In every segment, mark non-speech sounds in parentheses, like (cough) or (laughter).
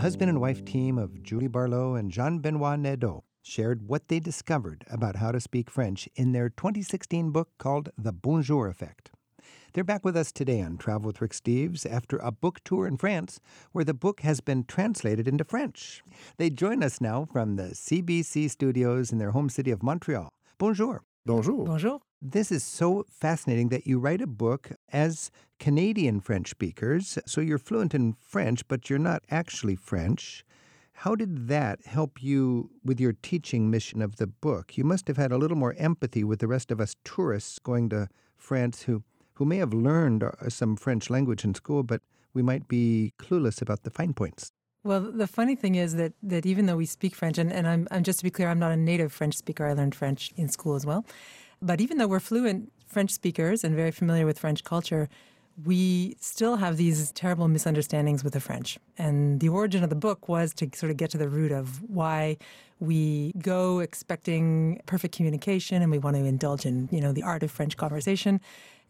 The husband and wife team of Julie Barlow and Jean Benoit Nadeau shared what they discovered about how to speak French in their 2016 book called The Bonjour Effect. They're back with us today on Travel with Rick Steves after a book tour in France where the book has been translated into French. They join us now from the CBC studios in their home city of Montreal. Bonjour. Bonjour. Bonjour. This is so fascinating that you write a book as Canadian French speakers. So you're fluent in French, but you're not actually French. How did that help you with your teaching mission of the book? You must have had a little more empathy with the rest of us tourists going to France who, who may have learned uh, some French language in school, but we might be clueless about the fine points. Well, the funny thing is that, that even though we speak French, and, and I'm, I'm just to be clear, I'm not a native French speaker. I learned French in school as well. But even though we're fluent French speakers and very familiar with French culture, we still have these terrible misunderstandings with the French. And the origin of the book was to sort of get to the root of why we go expecting perfect communication and we want to indulge in, you know, the art of French conversation.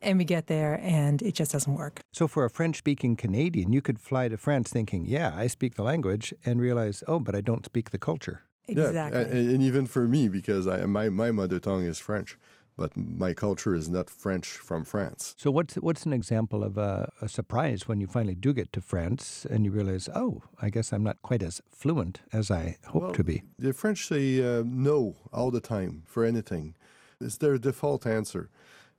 And we get there and it just doesn't work. So, for a French speaking Canadian, you could fly to France thinking, yeah, I speak the language, and realize, oh, but I don't speak the culture. Exactly. Yeah, and, and even for me, because I, my, my mother tongue is French, but my culture is not French from France. So, what's what's an example of a, a, surprise when you finally do get to France and you realize, oh, I guess I'm not quite as fluent as I hope well, to be? The French say uh, no all the time for anything. It's their default answer.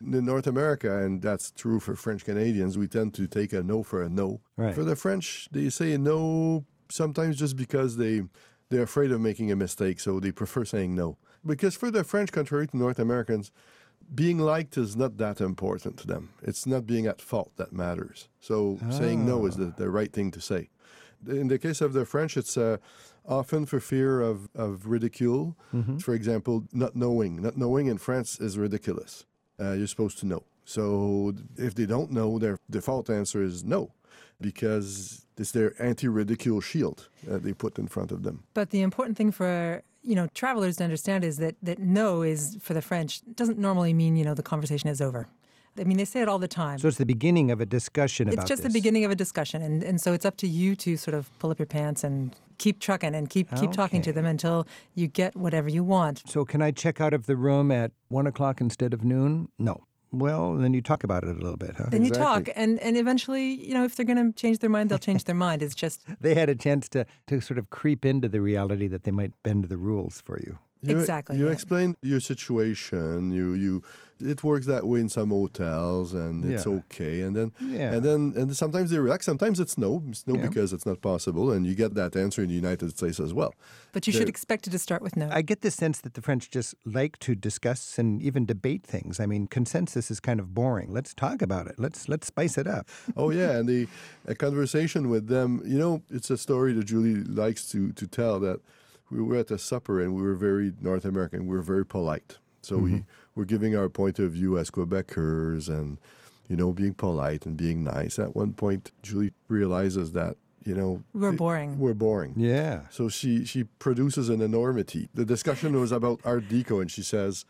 In North America, and that's true for French Canadians, we tend to take a no for a no. Right. For the French, they say no sometimes just because they they're afraid of making a mistake, so they prefer saying no. Because for the French, contrary to North Americans, being liked is not that important to them. It's not being at fault that matters. So oh. saying no is the, the right thing to say. In the case of the French, it's uh, often for fear of, of ridicule. Mm-hmm. For example, not knowing. Not knowing in France is ridiculous. Uh, you're supposed to know. So if they don't know, their default answer is no, because it's their anti-ridicule shield that they put in front of them. But the important thing for you know travelers to understand is that that no is for the French doesn't normally mean you know the conversation is over. I mean, they say it all the time. So it's the beginning of a discussion it's just this. the beginning of a discussion, and and so it's up to you to sort of pull up your pants and keep trucking and keep keep okay. talking to them until you get whatever you want. So can I check out of the room at one o'clock instead of noon? No. Well, then you talk about it a little bit, huh? Then exactly. you talk, and, and eventually, you know, if they're going to change their mind, they'll change their mind. It's just (laughs) they had a chance to to sort of creep into the reality that they might bend the rules for you. You, exactly. You yeah. explain your situation. You you it works that way in some hotels, and it's yeah. okay. And then yeah. and then and sometimes they relax. Sometimes it's no, it's no yeah. because it's not possible, and you get that answer in the United States as well. But you They're, should expect it to start with no. I get the sense that the French just like to discuss and even debate things. I mean, consensus is kind of boring. Let's talk about it. Let's let's spice it up. (laughs) oh yeah, and the a conversation with them. You know, it's a story that Julie likes to to tell that we were at a supper and we were very North American. We were very polite. So mm-hmm. we were giving our point of view as Quebecers and, you know, being polite and being nice. At one point, Julie realizes that, you know, we're boring. We're boring. Yeah. So she, she produces an enormity. The discussion was about Art Deco, and she says,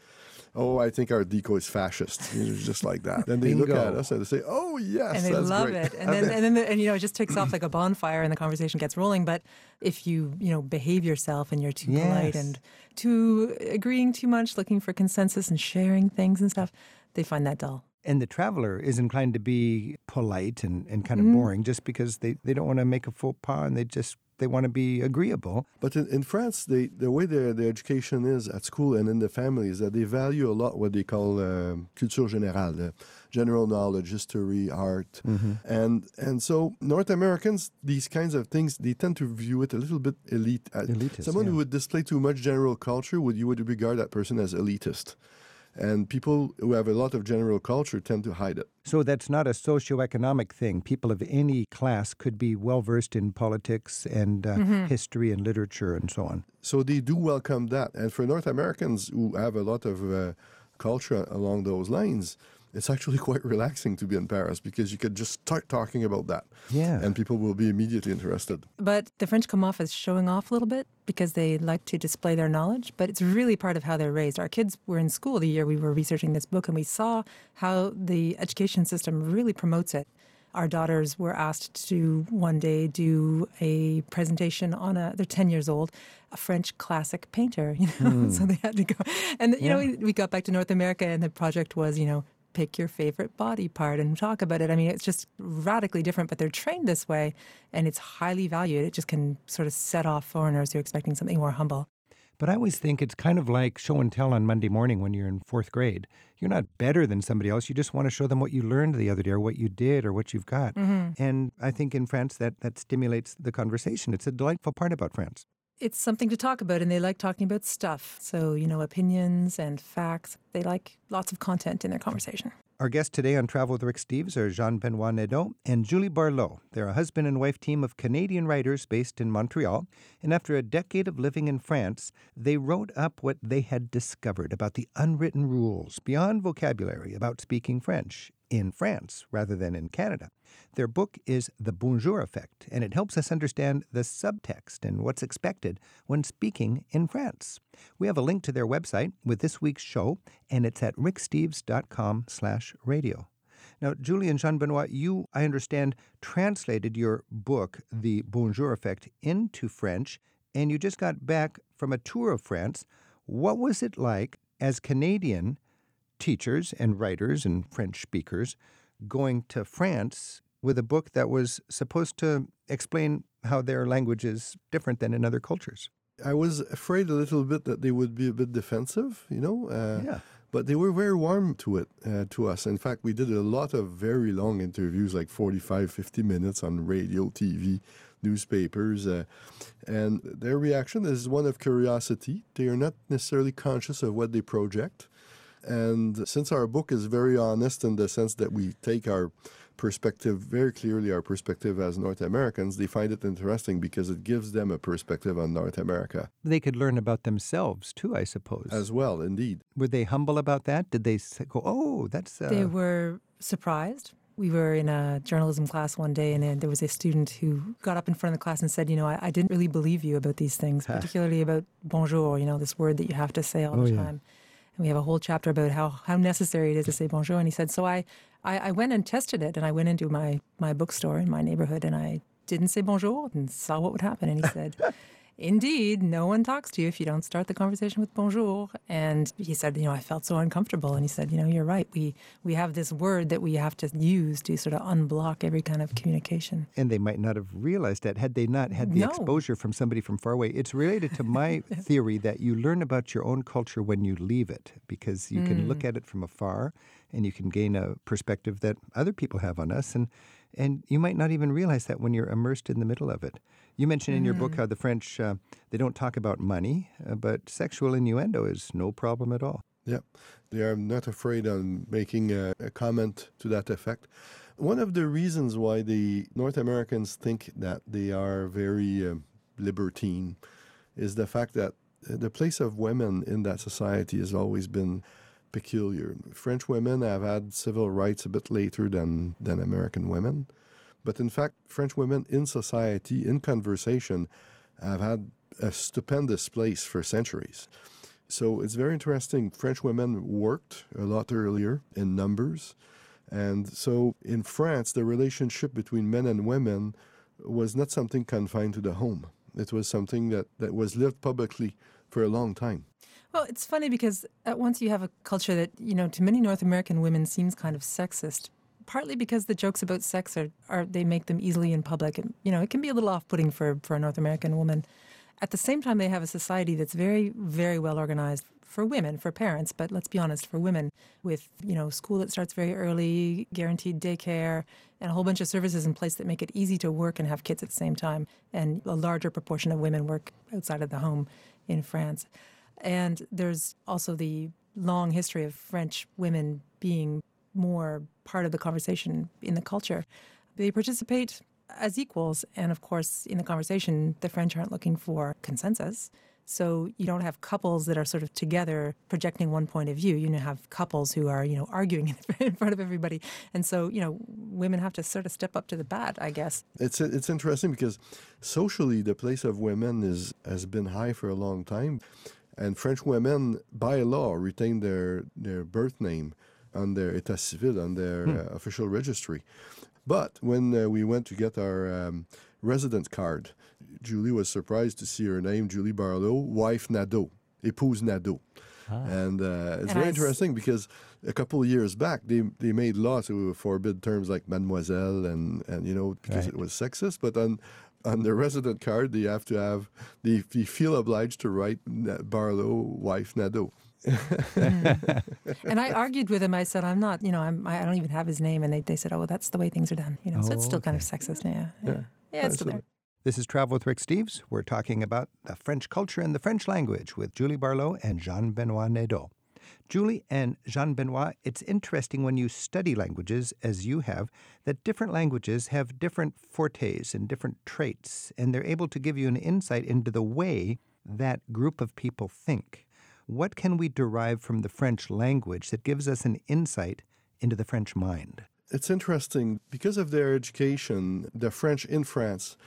oh, I think Art Deco is fascist. You know, just like that. Then they Bingo. look at us and they say, oh, yes, and they that's love great. it. And then, and then, the, and you know, it just takes off like a bonfire, and the conversation gets rolling. But if you, you know, behave yourself and you're too yes. polite and too agreeing too much, looking for consensus and sharing things and stuff, they find that dull. And the traveler is inclined to be polite and, and kind of Mm-hmm. boring just because they, they don't want to make a faux pas and they just they want to be agreeable. But in, in France, they, the way their, their education is at school and in the family is that they value a lot what they call uh, culture générale, uh, general knowledge, history, art. Mm-hmm. And and so North Americans, these kinds of things, they tend to view it a little bit elite. Uh, Elitist, Someone yeah. who would display too much general culture, would you would regard that person as elitist. And people who have a lot of general culture tend to hide it. So that's not a socioeconomic thing. People of any class could be well versed in politics and uh, Mm-hmm. history and literature and so on. So they do welcome that. And for North Americans who have a lot of uh, culture along those lines, it's actually (laughs) quite relaxing to be in Paris because you could just start talking about that. Yeah. And people will be immediately interested. But the French come off as showing off a little bit because they like to display their knowledge, but it's really part of how they're raised. Our kids were in school the year we were researching this book, and we saw how the education system really promotes it. Our daughters were asked to one day do a presentation on a, they're 10 years old, a French classic painter, (laughs) you know, mm. so they had to go. And, you yeah. know, we, we got back to North America and the project was, you know, pick your favorite body part and talk about it. I mean, it's just radically different, but they're trained this way and it's highly valued. It just can sort of set off foreigners who are expecting something more humble. But I always think it's kind of like show and tell on Monday morning when you're in fourth grade. You're not better than somebody else. You just want to show them what you learned the other day or what you did or what you've got. Mm-hmm. And I think in France that, that stimulates the conversation. It's a delightful part about France it's something to talk about and they like talking about stuff. So, you know, opinions and facts. They like lots of content in their conversation. Our guests today on Travel with Rick Steves are Jean Benoit Nadeau and Julie Barlow. They're a husband and wife team of Canadian writers based in Montreal. And after a decade of living in France, they wrote up what they had discovered about the unwritten rules beyond vocabulary about speaking French in France rather than in Canada. Their book is The Bonjour Effect, and it helps us understand the subtext and what's expected when speaking in France. We have a link to their website with this week's show, and it's at ricksteves.com slash radio. Now, Julie and Jean Benoit, you, I understand, translated your book, The Bonjour Effect, into French, and you just got back from a tour of France. What was it like as Canadian teachers and writers and French speakers going to France with a book that was supposed to explain how their language is different than in other cultures. I was afraid a little bit that they would be a bit defensive, you know. Uh, yeah. But they were very warm to it, uh, to us. In fact, we did a lot of very long interviews, like 45, 50 minutes on radio, TV, newspapers. Uh, and their reaction is one of curiosity. They are not necessarily conscious of what they project. And since our book is very honest in the sense that we take our perspective very clearly, our perspective as North Americans, they find it interesting because it gives them a perspective on North America. They could learn about themselves too, I suppose. As well, indeed. Were they humble about that? Did they go, oh, that's. Uh... They were surprised. We were in a journalism class one day, and there was a student who got up in front of the class and said, You know, I, I didn't really believe you about these things, particularly about bonjour, you know, this word that you have to say all oh, the time. Yeah and we have a whole chapter about how, how necessary it is to say bonjour. And he said, so I, I, I went and tested it, and I went into my, my bookstore in my neighborhood, and I didn't say bonjour and saw what would happen. And he said, Indeed, no one talks to you if you don't start the conversation with bonjour. And he said, you know, I felt so uncomfortable. And he said, you know, you're right. We we have this word that we have to use to sort of unblock every kind of communication. And they might not have realized that had they not had the no. exposure from somebody from far away. It's related to my (laughs) theory that you learn about your own culture when you leave it because you mm. can look mm. at it from afar and you can gain a perspective that other people have on us and and you might not even realize that when you're immersed in the middle of it. You mentioned in your book mm-hmm. how the French uh, they don't talk about money, uh, but sexual innuendo is no problem at all. Yeah, they are not afraid of making a, a comment to that effect. One of the reasons why the North Americans think that they are very uh, libertine is the fact that the place of women in that society has always been peculiar. French women have had civil rights a bit later than, than American women. But in fact, French women in society, in conversation, have had a stupendous place for centuries. So it's very interesting. French women worked a lot earlier in numbers. And so in France, the relationship between men and women was not something confined to the home. It was something that, that was lived publicly for a long time. Well, it's funny because at once you have a culture that, you know, to many North American women seems kind of sexist, partly because the jokes about sex are, are they make them easily in public. And, you know, it can be a little off putting for, for a North American woman. At the same time, they have a society that's very, very well organized for women, for parents, but let's be honest, for women, with you know school that starts very early, guaranteed daycare, and a whole bunch of services in place that make it easy to work and have kids at the same time. And a larger proportion of women work outside of the home in France. And there's also the long history of French women being more part of the conversation in the culture. They participate as equals. And of course, in the conversation, the French aren't looking for consensus. So you don't have couples that are sort of together projecting one point of view. You have couples who are, you know, arguing (laughs) in front of everybody. And so, you know, women have to sort of step up to the bat, I guess. It's it's interesting because socially the place of women is has been high for a long time. And French women, by law, retain their, their birth name on their état civil, on their hmm. uh, official registry. But when uh, we went to get our um, residence card, Julie was surprised to see her name, Julie Barlow, wife Nadeau, épouse Nadeau. Ah. And uh, it's And very I s- interesting because a couple of years back they they made laws to forbid terms like mademoiselle and and you know because Right. it was sexist. But on on the resident card they have to have they, they feel obliged to write Barlow wife Nadeau. And I argued with him. I said, I'm not, you know, I'm, I don't even have his name. And they, they said, oh, well, that's the way things are done. You know, so it's Oh, still kind of sexist. Yeah. Yeah. Yeah, it's still there. absolutely. This is Travel with Rick Steves. We're talking about the French culture and the French language with Julie Barlow and Jean Benoit Nadeau. Julie and Jean Benoit, it's interesting when you study languages, as you have, that different languages have different fortes and different traits, and they're able to give you an insight into the way that group of people think. What can we derive from the French language that gives us an insight into the French mind? It's interesting because of their education. The French in France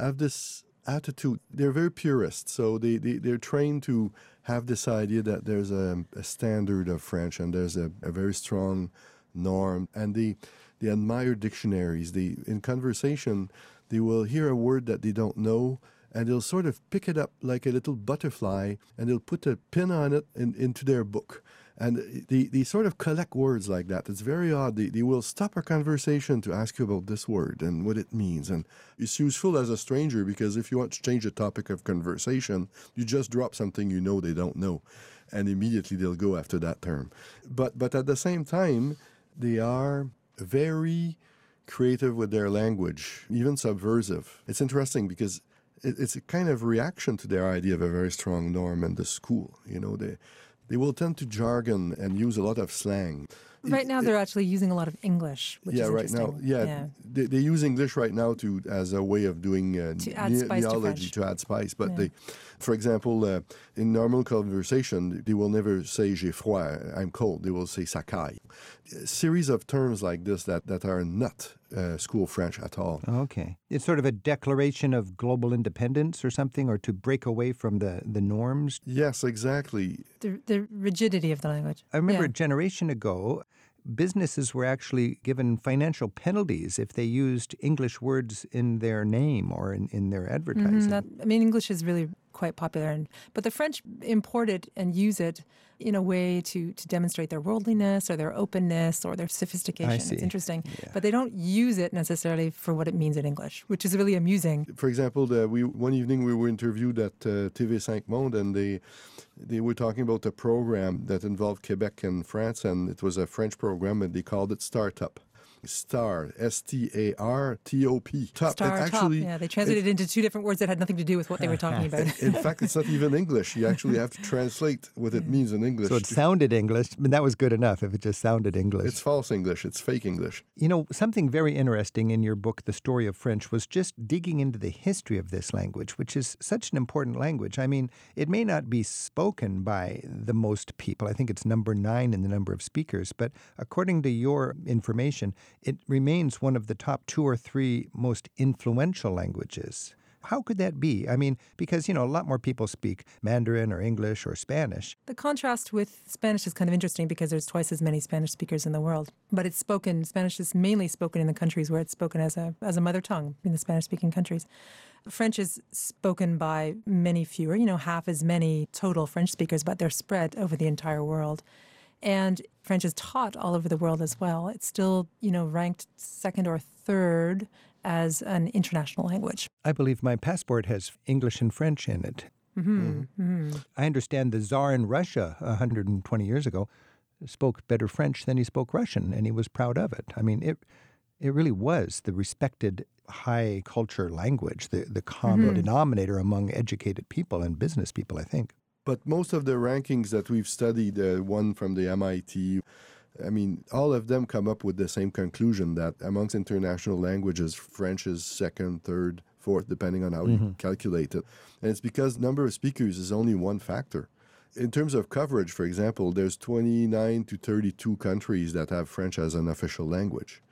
have this attitude. They're very purist, so they, they they're trained to have this idea that there's a, a standard of French and there's a, a very strong norm, and they they admire dictionaries. They in conversation they will hear a word that they don't know. And they'll sort of pick it up like a little butterfly, and they'll put a pin on it in, into their book. And they, they sort of collect words like that. It's very odd. They, they will stop a conversation to ask you about this word and what it means. And it's useful as a stranger because if you want to change the topic of conversation, you just drop something you know they don't know. And immediately they'll go after that term. But, but at the same time, they are very creative with their language, even subversive. It's interesting because it's a kind of reaction to their idea of a very strong norm in the school. You know, they they will tend to jargon and use a lot of slang. Right now, they're actually using a lot of English, which yeah, right now, interesting. yeah, They, they use English right now to as a way of doing uh, To add ne- spice to neology to add spice. But Yeah. they, for example, uh, in normal conversation, they will never say "j'ai froid," I'm cold. They will say "ça caille." A series of terms like this that that are not uh, school French at all. Okay. It's sort of a declaration of global independence or something, or to break away from the, the norms. Yes, exactly. The, the rigidity of the language. I remember Yeah. a generation ago, businesses were actually given financial penalties if they used English words in their name or in, in their advertising. Mhm, that- I mean, English is really quite popular, and, but the French import it and use it in a way to, to demonstrate their worldliness or their openness or their sophistication. It's interesting. But they don't use it necessarily for what it means in English, which is really amusing. For example, the, we one evening we were interviewed at uh, TV5 Monde, and they they were talking about a program that involved Quebec and France, and it was a French program, and they called it Startup. Star, S T A R T O P. Top. Star It top. Yeah, they translated it into two different words that had nothing to do with what they were talking about. (laughs) in fact, it's not even English. You actually have to (laughs) translate what it means in English. So it sounded English, but that was good enough if it just sounded English. it's false English. It's fake English. You know, something very interesting in your book, The Story of French, was just digging into the history of this language, which is such an important language. I mean, it may not be spoken by the most people. I think it's number nine in the number of speakers, but according to your information, it remains one of the top two or three most influential languages. How could that be? I mean, because, you know, a lot more people speak Mandarin or English or Spanish. The contrast with Spanish is kind of interesting because there's twice as many Spanish speakers in the world. But it's spoken, Spanish is mainly spoken in the countries where it's spoken as a, as a mother tongue in the Spanish speaking countries. French is spoken by many fewer, you know, half as many total French speakers, but they're spread over the entire world. And French is taught all over the world as well. It's still, you know, ranked second or third as an international language. I believe my passport has English and French in it. Mm-hmm. Mm-hmm. Mm-hmm. I understand the Tsar in Russia 120 years ago spoke better French than he spoke Russian, and he was proud of it. I mean, it it really was the respected high culture language, the, the common denominator among educated people and business people, I think. But most of the rankings that we've studied, uh, one from the MIT, I mean, all of them come up with the same conclusion that amongst international languages, French is second, third, fourth, depending on how you calculate it. And it's because number of speakers is only one factor. In terms of coverage, for example, there's 29 to 32 countries that have French as an official language.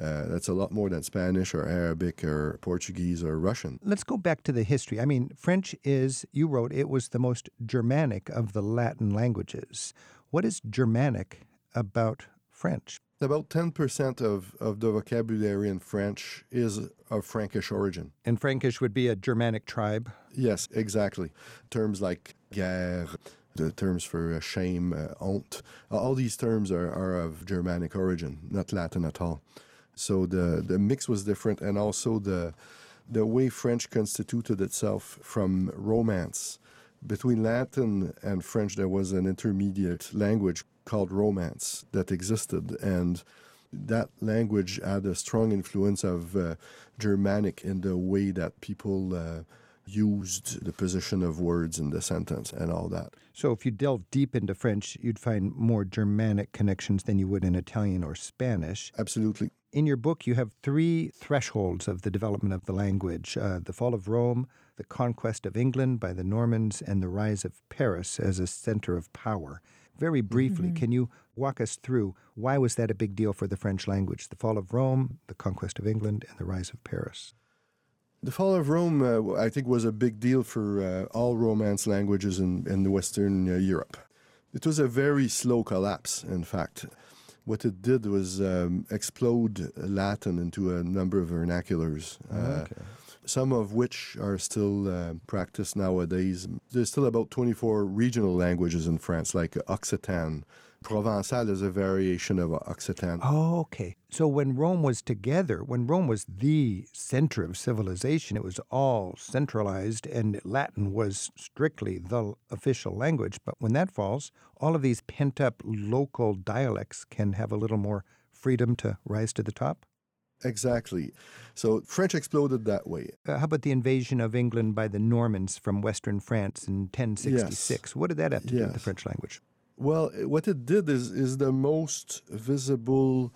Uh, that's a lot more than Spanish or Arabic or Portuguese or Russian. Let's go back to the history. I mean, French is, you wrote, it was the most Germanic of the Latin languages. What is Germanic about French? About 10% of, of the vocabulary in French is of Frankish origin. And Frankish would be a Germanic tribe? Yes, exactly. Terms like guerre, the terms for uh, shame, uh, honte, all these terms are, are of Germanic origin, not Latin at all. So the, the mix was different, and also the, the way French constituted itself from Romance. Between Latin and French, there was an intermediate language called Romance that existed, and that language had a strong influence of uh, Germanic in the way that people uh, used the position of words in the sentence and all that. So, if you delve deep into French, you'd find more Germanic connections than you would in Italian or Spanish. Absolutely. In your book, you have three thresholds of the development of the language uh, the fall of Rome, the conquest of England by the Normans, and the rise of Paris as a center of power. Very briefly, mm-hmm. can you walk us through why was that a big deal for the French language? The fall of Rome, the conquest of England, and the rise of Paris. The fall of Rome, uh, I think, was a big deal for uh, all Romance languages in, in Western uh, Europe. It was a very slow collapse, in fact. What it did was um, explode Latin into a number of vernaculars. Uh, okay some of which are still uh, practiced nowadays. There's still about 24 regional languages in France, like Occitan. Provençal is a variation of Occitan. Oh, okay. So when Rome was together, when Rome was the center of civilization, it was all centralized and Latin was strictly the official language. But when that falls, all of these pent up local dialects can have a little more freedom to rise to the top? Exactly. So French exploded that way. Uh, how about the invasion of England by the Normans from western France in 1066? Yes. What did that have to yes. do with the French language? Well, what it did is is the most visible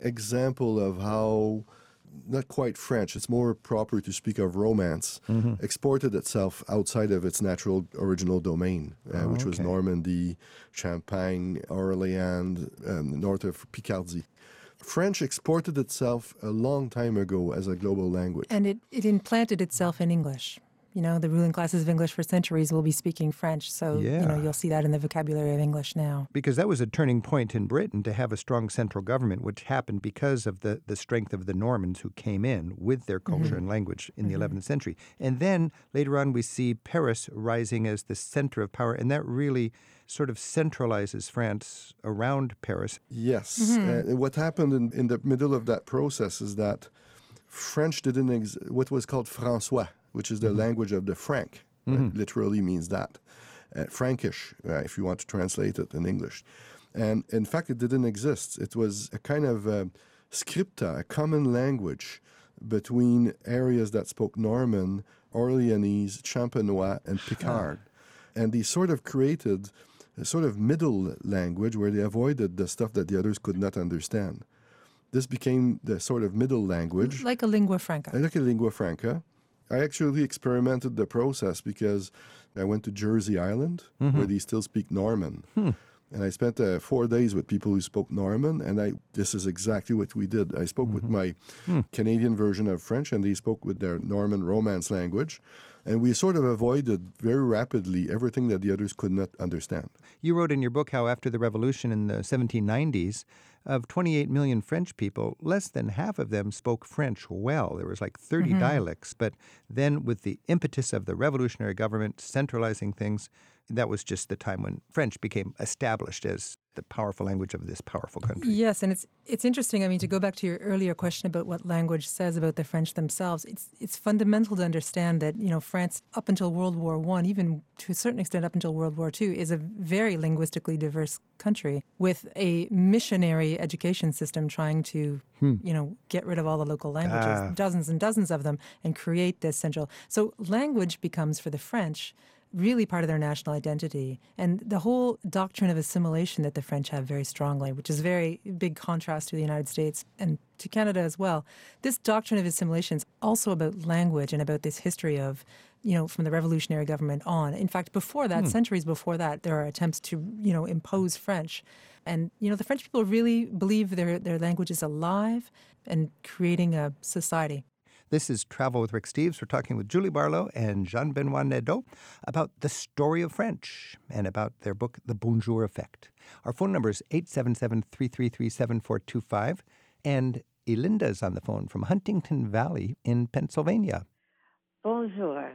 example of how not quite French, it's more proper to speak of Romance, mm-hmm. exported itself outside of its natural original domain, uh, oh, which okay. was Normandy, Champagne, Orléans, um, north of Picardy. French exported itself a long time ago as a global language. And it, it implanted itself in English. You know, the ruling classes of English for centuries will be speaking French. So, yeah. you know, you'll see that in the vocabulary of English now. Because that was a turning point in Britain to have a strong central government, which happened because of the, the strength of the Normans who came in with their culture mm-hmm. and language in mm-hmm. the 11th century. And then later on, we see Paris rising as the center of power. And that really sort of centralizes France around Paris. Yes. Mm-hmm. Uh, what happened in, in the middle of that process is that French didn't ex- what was called François, which is the mm-hmm. language of the Frank. Mm-hmm. literally means that. Uh, Frankish, uh, if you want to translate it in English. And in fact, it didn't exist. It was a kind of uh, scripta, a common language between areas that spoke Norman, Orleanese, Champenois, and Picard. and they sort of created a sort of middle language where they avoided the stuff that the others could not understand. This became the sort of middle language. Like a lingua franca. Like a lingua franca. I actually experimented the process because I went to Jersey Island, mm-hmm. where they still speak Norman. Hmm. And I spent uh, four days with people who spoke Norman, and I this is exactly what we did. I spoke mm-hmm. with my hmm. Canadian version of French, and they spoke with their Norman Romance language. And we sort of avoided very rapidly everything that the others could not understand. You wrote in your book how after the revolution in the 1790s, of 28 million French people, less than half of them spoke French well. There was like 30 mm-hmm. dialects. But then, with the impetus of the revolutionary government centralizing things, that was just the time when French became established as the powerful language of this powerful country. Yes, and it's it's interesting. I mean, to go back to your earlier question about what language says about the French themselves, it's it's fundamental to understand that you know France up until World War One, even to a certain extent up until World War Two, is a very linguistically diverse country with a missionary education system trying to hmm. you know get rid of all the local languages, ah. dozens and dozens of them, and create this central. So language becomes for the French really part of their national identity. And the whole doctrine of assimilation that the French have very strongly, which is very big contrast to the United States and to Canada as well. This doctrine of assimilation is also about language and about this history of, you know, from the revolutionary government on. In fact, before that, hmm. centuries before that, there are attempts to, you know, impose French. And, you know, the French people really believe their, their language is alive and creating a society. This is Travel with Rick Steves. We're talking with Julie Barlow and Jean Benoit Nadeau about the story of French and about their book, The Bonjour Effect. Our phone number is 877 333 7425. And Elinda's on the phone from Huntingdon Valley in Pennsylvania. Bonjour.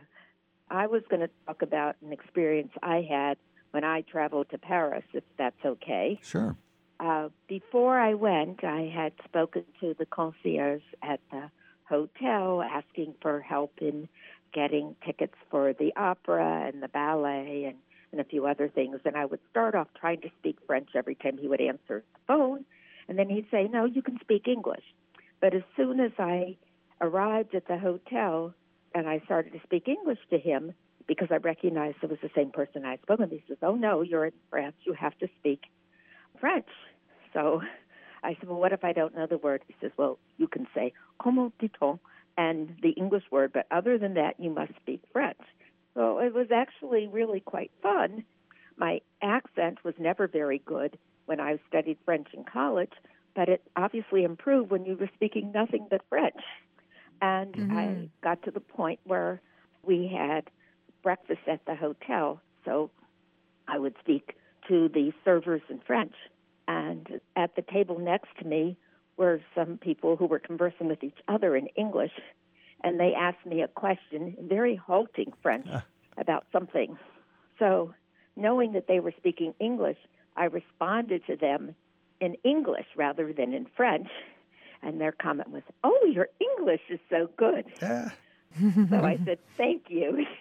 I was going to talk about an experience I had when I traveled to Paris, if that's okay. Sure. Uh, before I went, I had spoken to the concierge at the hotel asking for help in getting tickets for the opera and the ballet and, and a few other things. And I would start off trying to speak French every time he would answer the phone. And then he'd say, No, you can speak English. But as soon as I arrived at the hotel and I started to speak English to him, because I recognized it was the same person I spoke with, he says, Oh, no, you're in France. You have to speak French. So I said, Well, what if I don't know the word? He says, Well, you can say, Comment dit-on? and the English word, but other than that, you must speak French. So it was actually really quite fun. My accent was never very good when I studied French in college, but it obviously improved when you were speaking nothing but French. And Mhm. I got to the point where we had breakfast at the hotel, so I would speak to the servers in French. And at the table next to me were some people who were conversing with each other in English, and they asked me a question in very halting French ah. about something. So, knowing that they were speaking English, I responded to them in English rather than in French. And their comment was, Oh, your English is so good. So I (laughs) said, Thank you. (laughs)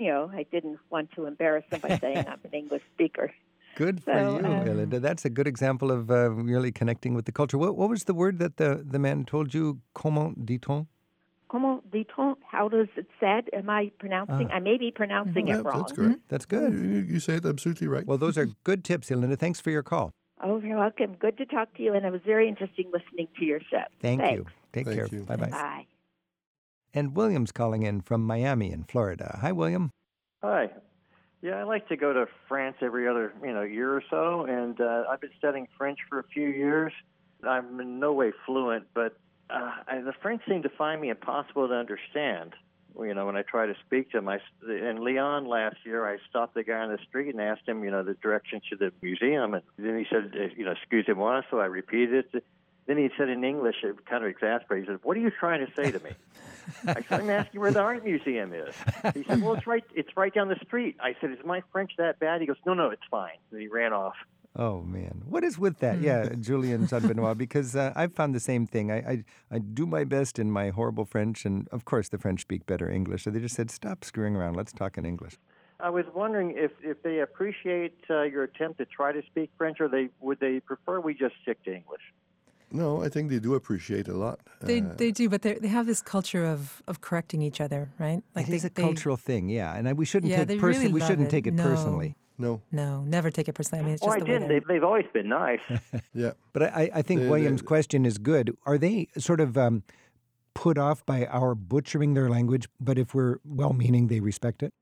You know, I didn't want to embarrass them by saying I'm an English speaker. Good for So, you, um, Elinda. That's a good example of uh, really connecting with the culture. What, what was the word that the, the man told you? Comment dit-on? Comment dit-on? How does it said? Am I pronouncing? I may be pronouncing Yeah, it wrong. that's correct. That's good. You, you say it absolutely right. Well, those are good tips, Elinda. Thanks for your call. Oh, you're welcome. Good to talk to you, and it was very interesting listening to your show. Thank you. Take Thank care. you. Bye bye. Bye. And William's calling in from Miami in Florida. Hi, William. Hi. Yeah, I like to go to France every other, you know, year or so, and uh, I've been studying French for a few years. I'm in no way fluent, but uh, I, the French seem to find me impossible to understand. You know, when I try to speak to them, I in Lyon last year, I stopped the guy on the street and asked him, you know, the direction to the museum, and then he said, uh, you know, excusez-moi, so I repeated it. Then he said in English, it kind of exasperated. He said, "What are you trying to say to me?" I said, "I'm asking you where the art museum is." He said, "Well, it's right. It's right down the street." I said, "Is my French that bad?" He goes, "No, no, it's fine." And he ran off. Oh man, what is with that? Yeah, Julie and Jean Benoit. Because uh, I've found the same thing. I, I I do my best in my horrible French, and of course the French speak better English. So they just said, "Stop screwing around. Let's talk in English." I was wondering if if they appreciate uh, your attempt to try to speak French, or they would they prefer we just stick to English. No, I think they do appreciate a lot. They, Uh, they do, but they they have this culture of, of correcting each other, right? it they, is a they- cultural thing, yeah, and I, we shouldn't Yeah, take they person- really we shouldn't it. take it No. personally. no, No, never take it personally. I mean, it's Oh, I the didn't. they're- They, they've always been nice. (laughs) yeah. But I, I- I think They- they- William's question is good. Are they sort of um, put off by our butchering their language, but if we're well-meaning, they respect it?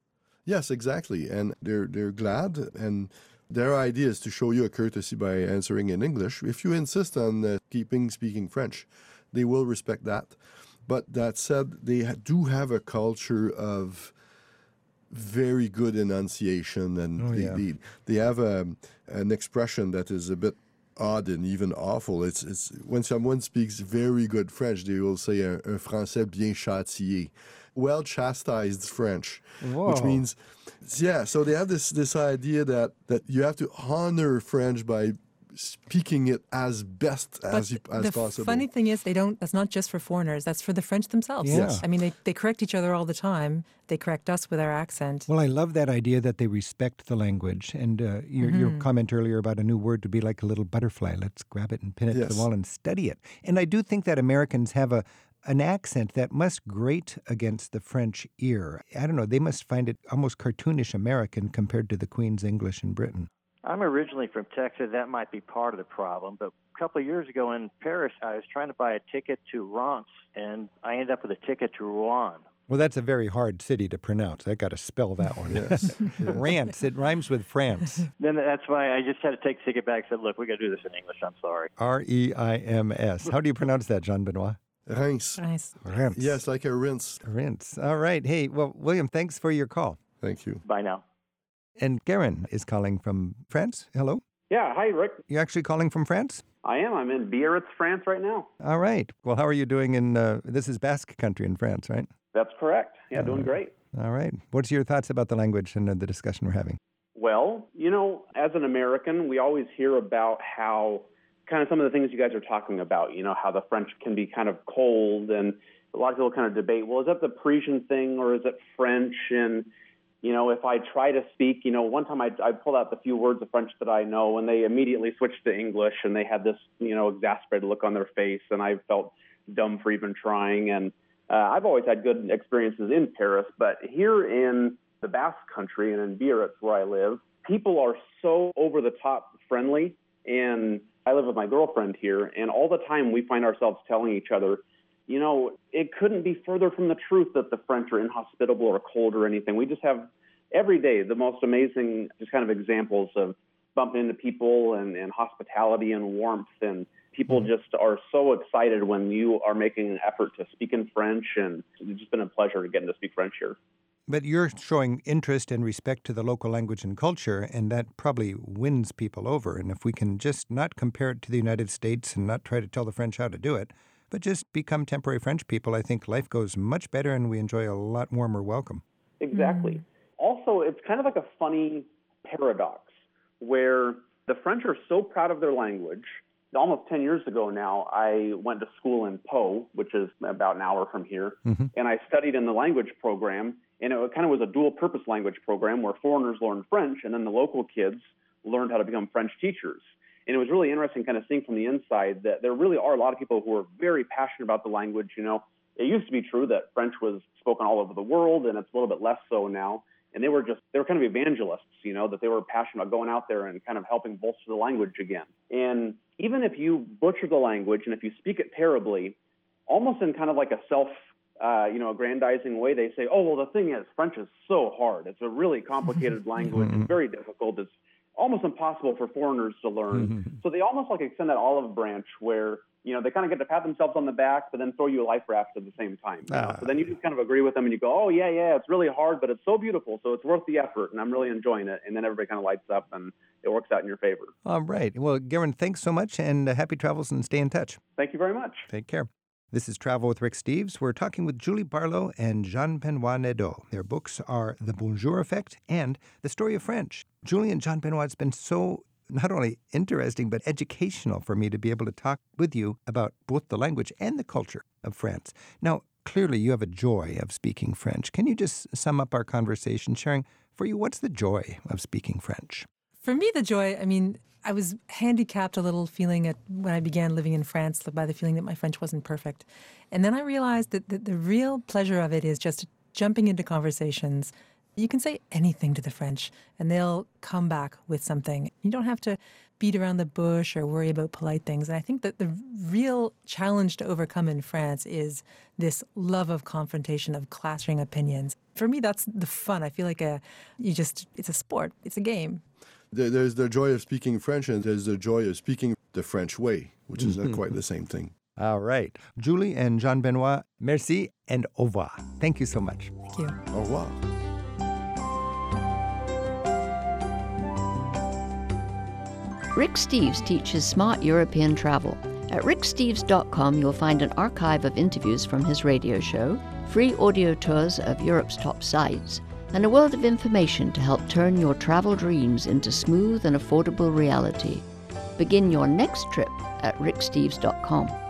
Yes, exactly. And they're they're glad and their idea is to show you a courtesy by answering in English. If you insist on uh, keeping speaking French, they will respect that. But that said, they do have a culture of very good enunciation, and Oh, they, yeah. they, they have a, an expression that is a bit odd and even awful. It's it's when someone speaks very good French, they will say un, un français bien châtié, well chastised French, which means yeah. So they have this this idea that that you have to honor French by speaking it as best But as you, as the possible. funny thing is, they don't. That's not just for foreigners. That's for the French themselves. Yeah. Yes. I mean, they, they correct each other all the time. They correct us with our accent. Well, I love that idea that they respect the language. And uh, your, your comment earlier about a new word to be like a little butterfly. Let's grab it and pin it to the wall and study it. And I do think that Americans have a an accent that must grate against the French ear. I don't know. They must find it almost cartoonish American compared to the Queen's English in Britain. I'm originally from Texas. That might be part of the problem. But a couple of years ago in Paris, I was trying to buy a ticket to Reims, and I ended up with a ticket to Rouen. Well, that's a very hard city to pronounce. I got to spell that one. (laughs) Yes. (laughs) Rance. It rhymes with France. Then that's why I just had to take the ticket back. and Said, "Look, we got to do this in English. I'm sorry." R E I M S. How do you pronounce that, Jean Benoit? Rince. Nice. Rinse. Yes, like a rinse. Rinse. All right. Hey, well, William, thanks for your call. Thank you. Bye now. And Garen is calling from France. Hello. Yeah, hi, Rick. You're actually calling from France? I am. I'm in Biarritz, France right now. All right. Well, how are you doing in, uh, this is Basque country in France, right? That's correct. Yeah, doing great. All right. What's your thoughts about the language and uh, the discussion we're having? Well, you know, as an American, we always hear about how kind of some of the things you guys are talking about, you know, how the French can be kind of cold and a lot of people kind of debate, well, is that the Parisian thing or is it French? And, you know, if I try to speak, you know, one time I, I pulled out the few words of French that I know and they immediately switched to English and they had this, you know, exasperated look on their face and I felt dumb for even trying. And uh, I've always had good experiences in Paris, but here in the Basque country and in Biarritz where I live, people are so over the top friendly and I live with my girlfriend here, and all the time we find ourselves telling each other, you know, it couldn't be further from the truth that the French are inhospitable or cold or anything. We just have every day the most amazing, just kind of examples of bumping into people and, and hospitality and warmth. And people Mm-hmm. just are so excited when you are making an effort to speak in French. And it's just been a pleasure getting to speak French here. But you're showing interest and respect to the local language and culture, and that probably wins people over. And if we can just not compare it to the United States and not try to tell the French how to do it, but just become temporary French people, I think life goes much better and we enjoy a lot warmer welcome. Exactly. Mm-hmm. Also, it's kind of like a funny paradox where the French are so proud of their language. Almost 10 years ago now, I went to school in Pau, which is about an hour from here, mm-hmm. and I studied in the language program. And it kind of was a dual purpose language program where foreigners learned French and then the local kids learned how to become French teachers. And it was really interesting kind of seeing from the inside that there really are a lot of people who are very passionate about the language. You know, it used to be true that French was spoken all over the world, and it's a little bit less so now. And they were just, they were kind of evangelists, you know, that they were passionate about going out there and kind of helping bolster the language again. And even if you butcher the language and if you speak it terribly, almost in kind of like a self, uh, you know, aggrandizing way, they say, oh, well, the thing is, French is so hard. It's a really complicated (laughs) language. It's very difficult. It's almost impossible for foreigners to learn. (laughs) So they almost like extend that olive branch where, you know, they kind of get to pat themselves on the back, but then throw you a life raft at the same time. Ah. So then you just kind of agree with them and you go, oh, yeah, yeah, it's really hard, but it's so beautiful. So it's worth the effort. And I'm really enjoying it. And then everybody kind of lights up and it works out in your favor. All right. Well, Garen, thanks so much and uh, happy travels and stay in touch. Thank you very much. Take care. This is Travel with Rick Steves. We're talking with Julie Barlow and Jean Benoit Nadeau. Their books are The Bonjour Effect and The Story of French. Julie and Jean Benoit, it's been so not only interesting, but educational for me to be able to talk with you about both the language and the culture of France. Now, clearly, you have a joy of speaking French. Can you just sum up our conversation, sharing for you what's the joy of speaking French? For me, the joy, I mean, I was handicapped a little feeling at when I began living in France by the feeling that my French wasn't perfect. And then I realized that the, the real pleasure of it is just jumping into conversations. You can say anything to the French and they'll come back with something. You don't have to beat around the bush or worry about polite things. And I think that the real challenge to overcome in France is this love of confrontation, of clashing opinions. For me, that's the fun. I feel like a, you just, it's a sport, it's a game. There- There's the joy of speaking French, and there's the joy of speaking the French way, which is not mm-hmm. quite the same thing. All right. Julie and Jean Benoit, merci and au revoir. Thank you so much. Thank you. Au revoir. Rick Steves teaches smart European travel. At ricksteves.com, you'll find an archive of interviews from his radio show, free audio tours of Europe's top sites, and a world of information to help turn your travel dreams into smooth and affordable reality. Begin your next trip at ricksteves.com.